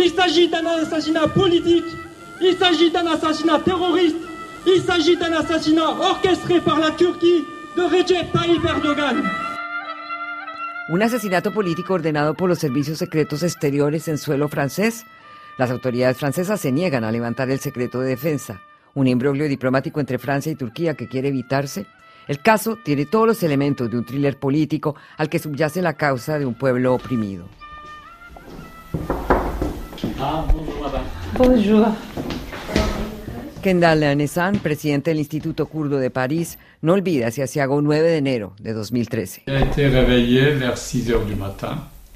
Il s'agit d'un assassinat politique, il s'agit d'un assassinat terroriste, il s'agit d'un assassinat orchestré par la Turquie de Recep Tayyip Erdogan. Un asesinato político ordenado por los servicios secretos exteriores en suelo francés. Las autoridades francesas se niegan a levantar el secreto de defensa. Un imbroglio diplomático entre Francia y Turquía que quiere evitarse. El caso tiene todos los elementos de un thriller político al que subyace la causa de un pueblo oprimido. Bonjour. Kendall Nessan, presidente del Instituto Kurdo de París, no olvida ese asiago 9 de enero de 2013.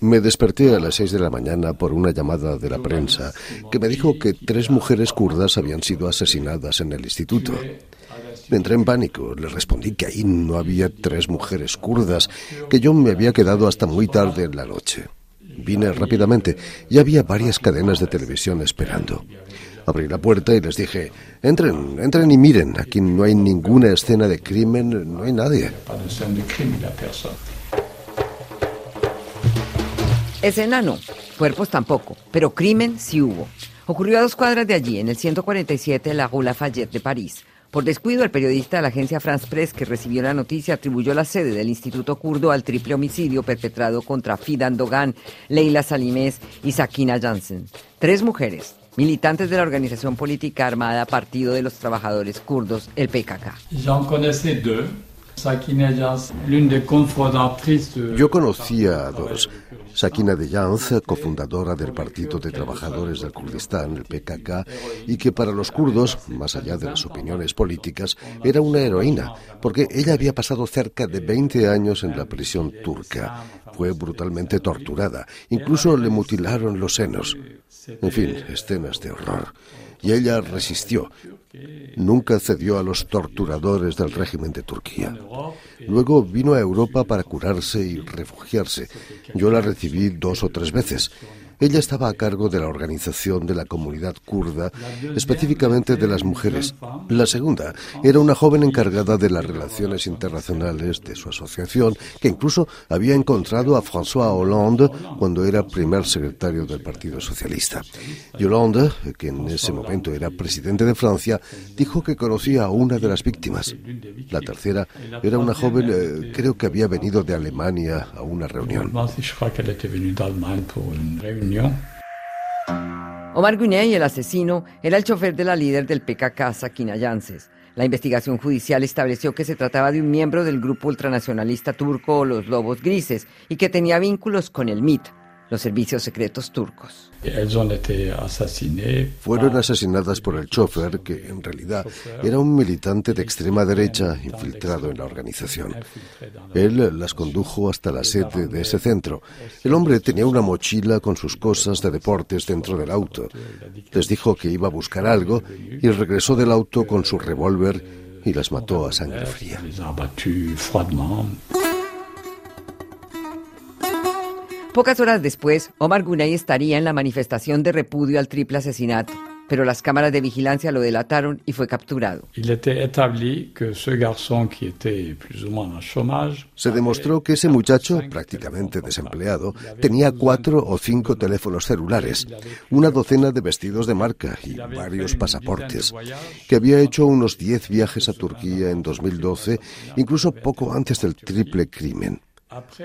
Me desperté a las 6 de la mañana por una llamada de la prensa que me dijo que tres mujeres kurdas habían sido asesinadas en el instituto. Entré en pánico. Le respondí que ahí no había tres mujeres kurdas, que yo me había quedado hasta muy tarde en la noche. Vine rápidamente y había varias cadenas de televisión esperando. Abrí la puerta y les dije, entren, entren y miren, aquí no hay ninguna escena de crimen, no hay nadie. Escena no, cuerpos tampoco, pero crimen sí hubo. Ocurrió a dos cuadras de allí, en el 147 de la Rue Lafayette de París. Por descuido, el periodista de la agencia France Press que recibió la noticia atribuyó la sede del Instituto Kurdo al triple homicidio perpetrado contra Fidan Dogan, Leila Salimés y Sakina Jansen. Tres mujeres, militantes de la organización política armada Partido de los Trabajadores Kurdos, el PKK. Yo conocía a dos. Sakina de Janz, cofundadora del Partido de Trabajadores del Kurdistán, el PKK, y que para los kurdos, más allá de las opiniones políticas, era una heroína, porque ella había pasado cerca de 20 años en la prisión turca. Fue brutalmente torturada, incluso le mutilaron los senos. En fin, escenas de horror. Y ella resistió. Nunca cedió a los torturadores del régimen de Turquía. Luego vino a Europa para curarse y refugiarse. Yo la recibí dos o tres veces. Ella estaba a cargo de la organización de la comunidad kurda, específicamente de las mujeres. La segunda era una joven encargada de las relaciones internacionales de su asociación, que incluso había encontrado a François Hollande cuando era primer secretario del Partido Socialista. Hollande, que en ese momento era presidente de Francia, dijo que conocía a una de las víctimas. La tercera era una joven, eh, creo que había venido de Alemania a una reunión. Omar Guiney, el asesino, era el chofer de la líder del PKK, Sakina Yances. La investigación judicial estableció que se trataba de un miembro del grupo ultranacionalista turco Los Lobos Grises y que tenía vínculos con el MIT, los servicios secretos turcos. Fueron asesinadas por el chofer, que en realidad era un militante de extrema derecha infiltrado en la organización. Él las condujo hasta la sede de ese centro. El hombre tenía una mochila con sus cosas de deportes dentro del auto. Les dijo que iba a buscar algo y regresó del auto con su revólver y las mató a sangre fría. Pocas horas después, Omar Gunay estaría en la manifestación de repudio al triple asesinato, pero las cámaras de vigilancia lo delataron y fue capturado. Se demostró que ese muchacho, prácticamente desempleado, tenía cuatro o cinco teléfonos celulares, una docena de vestidos de marca y varios pasaportes, que había hecho unos diez viajes a Turquía en 2012, incluso poco antes del triple crimen.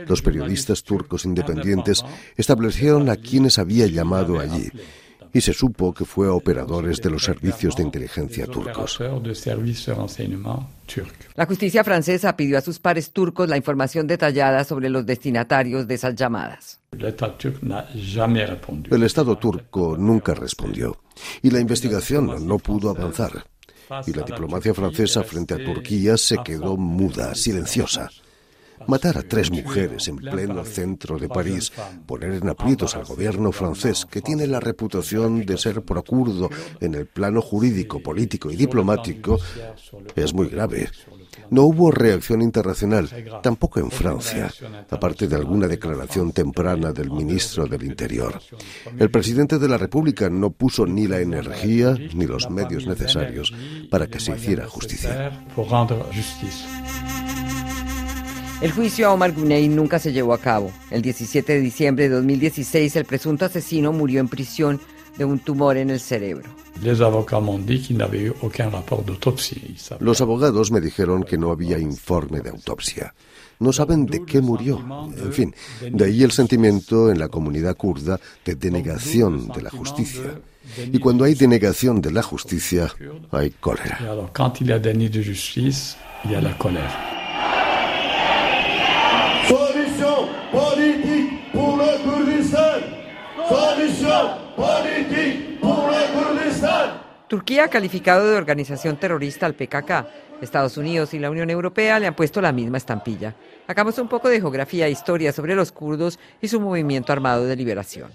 Los periodistas turcos independientes establecieron a quienes había llamado allí y se supo que fue a operadores de los servicios de inteligencia turcos. La justicia francesa pidió a sus pares turcos la información detallada sobre los destinatarios de esas llamadas. El Estado turco nunca respondió y la investigación no pudo avanzar. Y la diplomacia francesa frente a Turquía se quedó muda, silenciosa. Matar a tres mujeres en pleno centro de París, poner en aprietos al gobierno francés, que tiene la reputación de ser procurdo en el plano jurídico, político y diplomático, es muy grave. No hubo reacción internacional, tampoco en Francia, aparte de alguna declaración temprana del ministro del Interior. El presidente de la República no puso ni la energía ni los medios necesarios para que se hiciera justicia. El juicio a Omar Gunei nunca se llevó a cabo. El 17 de diciembre de 2016, el presunto asesino murió en prisión de un tumor en el cerebro. Los abogados me dijeron que no había informe de autopsia. No saben de qué murió. En fin, de ahí el sentimiento en la comunidad kurda de denegación de la justicia. Y cuando hay denegación de la justicia, hay cólera. Turquía ha calificado de organización terrorista al PKK. Estados Unidos y la Unión Europea le han puesto la misma estampilla. Hagamos un poco de geografía e historia sobre los kurdos y su movimiento armado de liberación.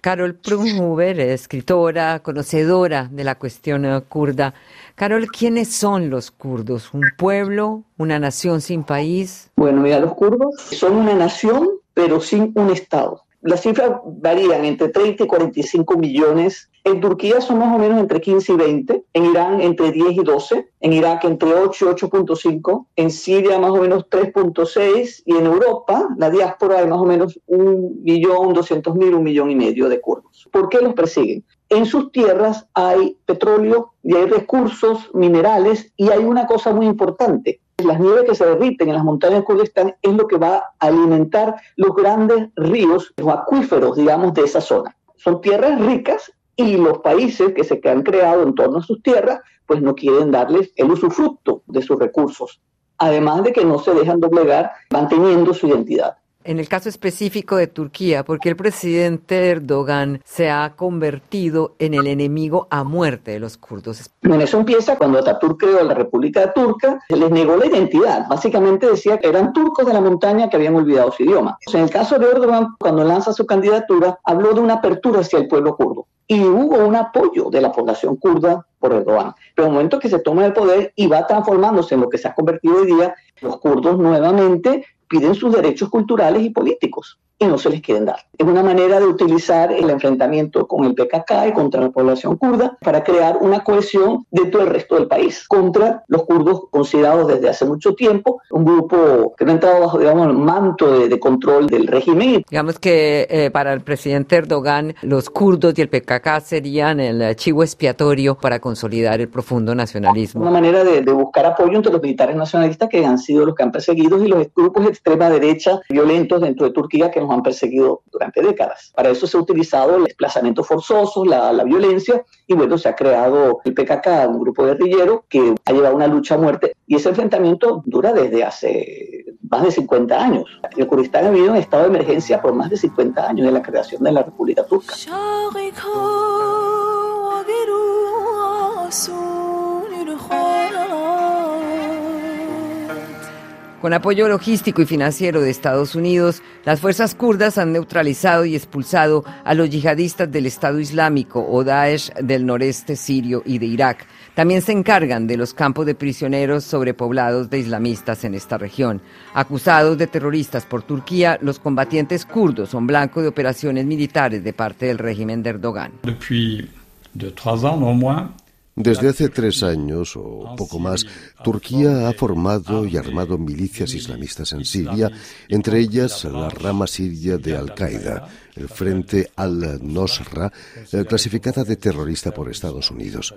Carol Prunhuber, escritora, conocedora de la cuestión eh, kurda. Carol, ¿quiénes son los kurdos? ¿Un pueblo? ¿Una nación sin país? Bueno, mira, los kurdos son una nación, pero sin un Estado. Las cifras varían entre 30 y 45 millones. En Turquía son más o menos entre 15 y 20, en Irán entre 10 y 12, en Irak entre 8 y 8.5, en Siria más o menos 3.6 y en Europa, la diáspora, hay más o menos un millón, doscientos mil, un millón y medio de kurdos. ¿Por qué los persiguen? En sus tierras hay petróleo y hay recursos minerales y hay una cosa muy importante, las nieves que se derriten en las montañas de Kurdistán es lo que va a alimentar los grandes ríos, los acuíferos, digamos, de esa zona. Son tierras ricas y los países que se han creado en torno a sus tierras, pues no quieren darles el usufructo de sus recursos. Además de que no se dejan doblegar manteniendo su identidad en el caso específico de Turquía, porque el presidente Erdogan se ha convertido en el enemigo a muerte de los kurdos. Bueno, eso empieza cuando Ataturk creó la República Turca, se les negó la identidad. Básicamente decía que eran turcos de la montaña que habían olvidado su idioma. En el caso de Erdogan, cuando lanza su candidatura, habló de una apertura hacia el pueblo kurdo. Y hubo un apoyo de la población kurda por Erdogan. Pero en el momento que se toma el poder y va transformándose en lo que se ha convertido hoy día, los kurdos nuevamente piden sus derechos culturales y políticos y no se les quieren dar. Es una manera de utilizar el enfrentamiento con el PKK y contra la población kurda para crear una cohesión dentro del resto del país contra los kurdos considerados desde hace mucho tiempo un grupo que no ha entrado bajo digamos, el manto de, control del régimen. Digamos que eh, para el presidente Erdogan los kurdos y el PKK serían el chivo expiatorio para consolidar el profundo nacionalismo. Una manera de, de buscar apoyo entre los militares nacionalistas que han sido los que han perseguido y los grupos de extrema derecha violentos dentro de Turquía que nos han perseguido durante décadas. Para eso se ha utilizado el desplazamiento forzoso, la, la violencia, y bueno, se ha creado el PKK, un grupo guerrillero que ha llevado una lucha a muerte. Y ese enfrentamiento dura desde hace más de 50 años. El Kurdistán ha vivido en estado de emergencia por más de 50 años de la creación de la República Turca. Con apoyo logístico y financiero de Estados Unidos, las fuerzas kurdas han neutralizado y expulsado a los yihadistas del Estado Islámico o Daesh del noreste sirio y de Irak. También se encargan de los campos de prisioneros sobrepoblados de islamistas en esta región. Acusados de terroristas por Turquía, los combatientes kurdos son blanco de operaciones militares de parte del régimen de Erdogan. Desde hace tres años o poco más, Turquía ha formado y armado milicias islamistas en Siria, entre ellas la rama siria de Al-Qaeda, Frente al-Nosra, eh, clasificada de terrorista por Estados Unidos,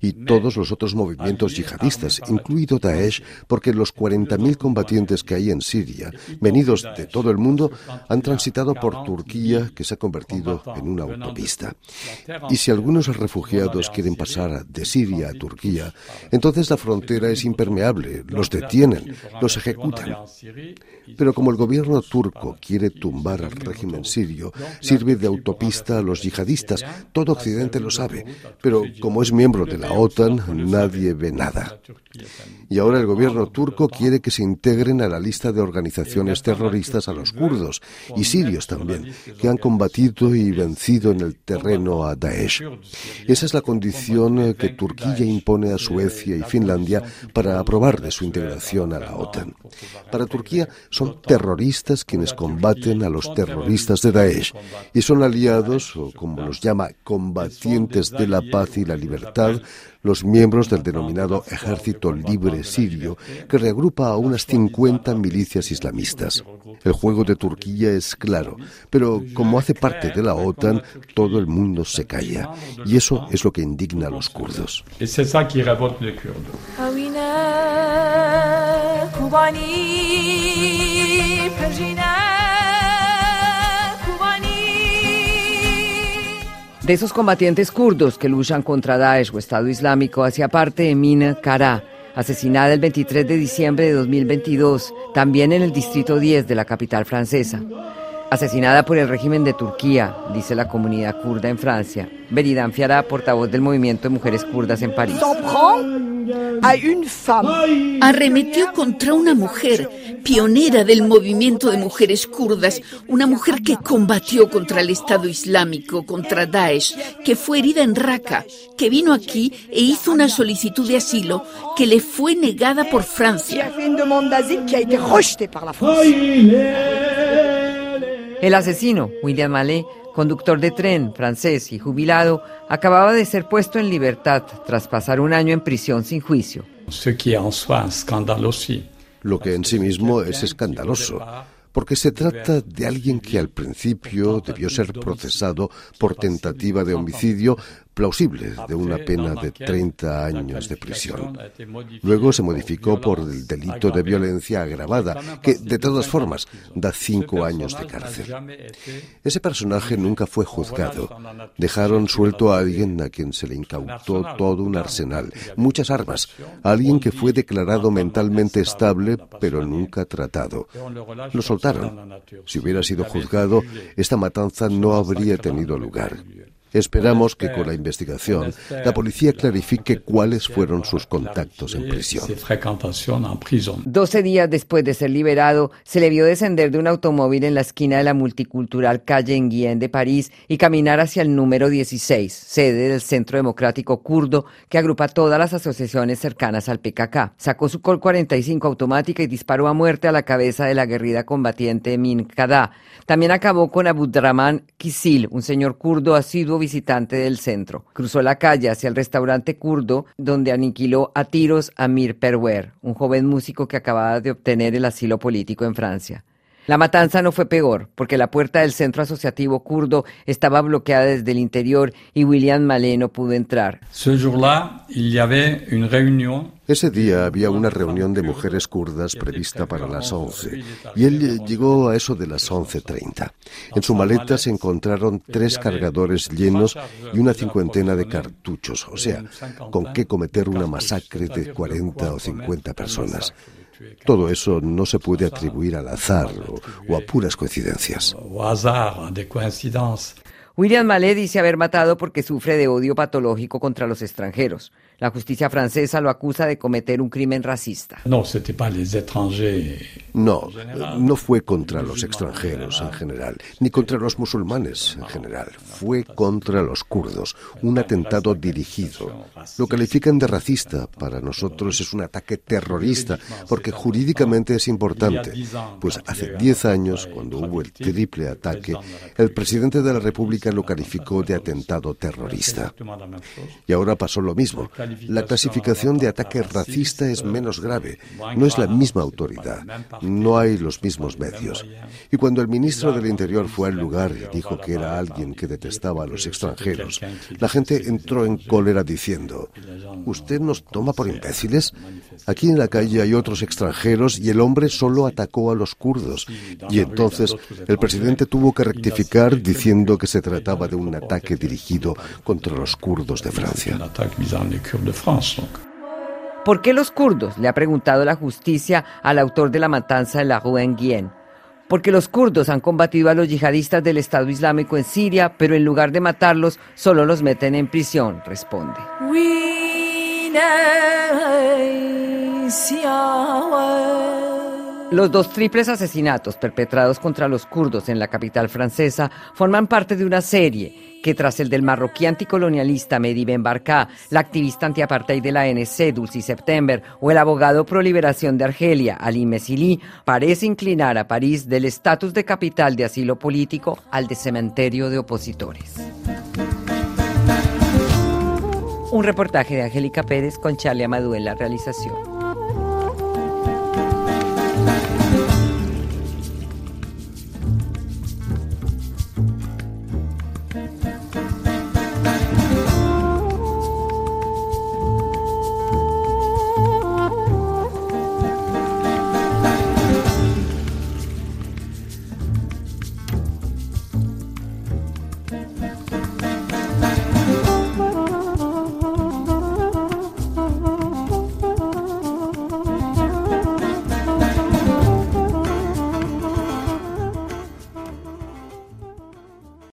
y todos los otros movimientos yihadistas, incluido Daesh, porque los 40.000 combatientes que hay en Siria, venidos de todo el mundo, han transitado por Turquía, que se ha convertido en una autopista. Y si algunos refugiados quieren pasar de Siria a Turquía, entonces la frontera es impermeable, los detienen, los ejecutan. Pero como el gobierno turco quiere tumbar al régimen sirio, sirve de autopista a los yihadistas. Todo Occidente lo sabe, pero como es miembro de la OTAN, nadie ve nada. Y ahora el gobierno turco quiere que se integren a la lista de organizaciones terroristas a los kurdos y sirios también, que han combatido y vencido en el terreno a Daesh. Esa es la condición que Turquía impone a Suecia y Finlandia para aprobar de su integración a la OTAN. Para Turquía son terroristas quienes combaten a los terroristas de Daesh y son aliados, o como los llama, combatientes de la paz y la libertad, los miembros del denominado Ejército Libre Sirio, que reagrupa a unas 50 milicias islamistas. El juego de Turquía es claro, pero como hace parte de la OTAN, todo el mundo se calla. Y eso es lo que indigna a los kurdos. De esos combatientes kurdos que luchan contra Daesh o Estado Islámico hacía parte Emine Kara, asesinada el 23 de diciembre de 2022, también en el distrito 10 de la capital francesa. Asesinada por el régimen de Turquía, dice la comunidad kurda en Francia. Beridan Fiara, portavoz del movimiento de mujeres kurdas en París. Arremetió contra una mujer, pionera del movimiento de mujeres kurdas, una mujer que combatió contra el Estado Islámico, contra Daesh, que fue herida en Raqqa, que vino aquí e hizo una solicitud de asilo que le fue negada por Francia. El asesino, William Malé, conductor de tren francés y jubilado, acababa de ser puesto en libertad tras pasar un año en prisión sin juicio. Lo que en sí mismo es escandaloso porque se trata de alguien que al principio debió ser procesado por tentativa de homicidio plausible de una pena de 30 años de prisión. Luego se modificó por el delito de violencia agravada, que de todas formas da cinco años de cárcel. Ese personaje nunca fue juzgado. Dejaron suelto a alguien a quien se le incautó todo un arsenal, muchas armas, alguien que fue declarado mentalmente estable, pero nunca tratado. Lo soltaron. Si hubiera sido juzgado, esta matanza no habría tenido lugar. Esperamos que con la investigación la policía clarifique cuáles fueron sus contactos en prisión. Doce días después de ser liberado, se le vio descender de un automóvil en la esquina de la multicultural calle Enguien de París y caminar hacia el número 16, sede del Centro Democrático Kurdo, que agrupa todas las asociaciones cercanas al PKK. Sacó su Col 45 automática y disparó a muerte a la cabeza de la guerrida combatiente Min Kada. También acabó con Abudrahman Kisil, un señor kurdo asiduo visitante del centro. Cruzó la calle hacia el restaurante kurdo, donde aniquiló a tiros a Mir Perwer, un joven músico que acababa de obtener el asilo político en Francia. La matanza no fue peor, porque la puerta del centro asociativo kurdo estaba bloqueada desde el interior y William Malé no pudo entrar. Ese día había una reunión de mujeres kurdas prevista para las 11 y él llegó a eso de las 11.30. En su maleta se encontraron tres cargadores llenos y una cincuentena de cartuchos, o sea, con qué cometer una masacre de 40 o 50 personas. Todo eso no se puede atribuir al azar o, a puras coincidencias. William Malé dice haber matado porque sufre de odio patológico contra los extranjeros. La justicia francesa lo acusa de cometer un crimen racista. No, no fue contra los extranjeros en general, ni contra los musulmanes en general. Fue contra los kurdos, un atentado dirigido. Lo califican de racista. Para nosotros es un ataque terrorista, porque jurídicamente es importante. Pues hace 10 años, cuando hubo el triple ataque, el presidente de la República lo calificó de atentado terrorista. Y ahora pasó lo mismo. La clasificación de ataque racista es menos grave. No es la misma autoridad. No hay los mismos medios. Y cuando el ministro del Interior fue al lugar y dijo que era alguien que detestaba a los extranjeros, la gente entró en cólera diciendo, ¿usted nos toma por imbéciles? Aquí en la calle hay otros extranjeros y el hombre solo atacó a los kurdos. Y entonces el presidente tuvo que rectificar diciendo que se trataba de un ataque dirigido contra los kurdos de Francia. ¿Por qué los kurdos? Le ha preguntado la justicia al autor de la matanza de la Rue Nguyen. Porque los kurdos han combatido a los yihadistas del Estado Islámico en Siria, pero en lugar de matarlos, solo los meten en prisión, responde. Los dos triples asesinatos perpetrados contra los kurdos en la capital francesa forman parte de una serie que tras el del marroquí anticolonialista Mehdi Ben Barka, la activista antiapartheid de la ANC Dulcie September o el abogado pro liberación de Argelia Ali Mesili, parece inclinar a París del estatus de capital de asilo político al de cementerio de opositores. Un reportaje de Angélica Pérez con Charlie Amadú en la realización.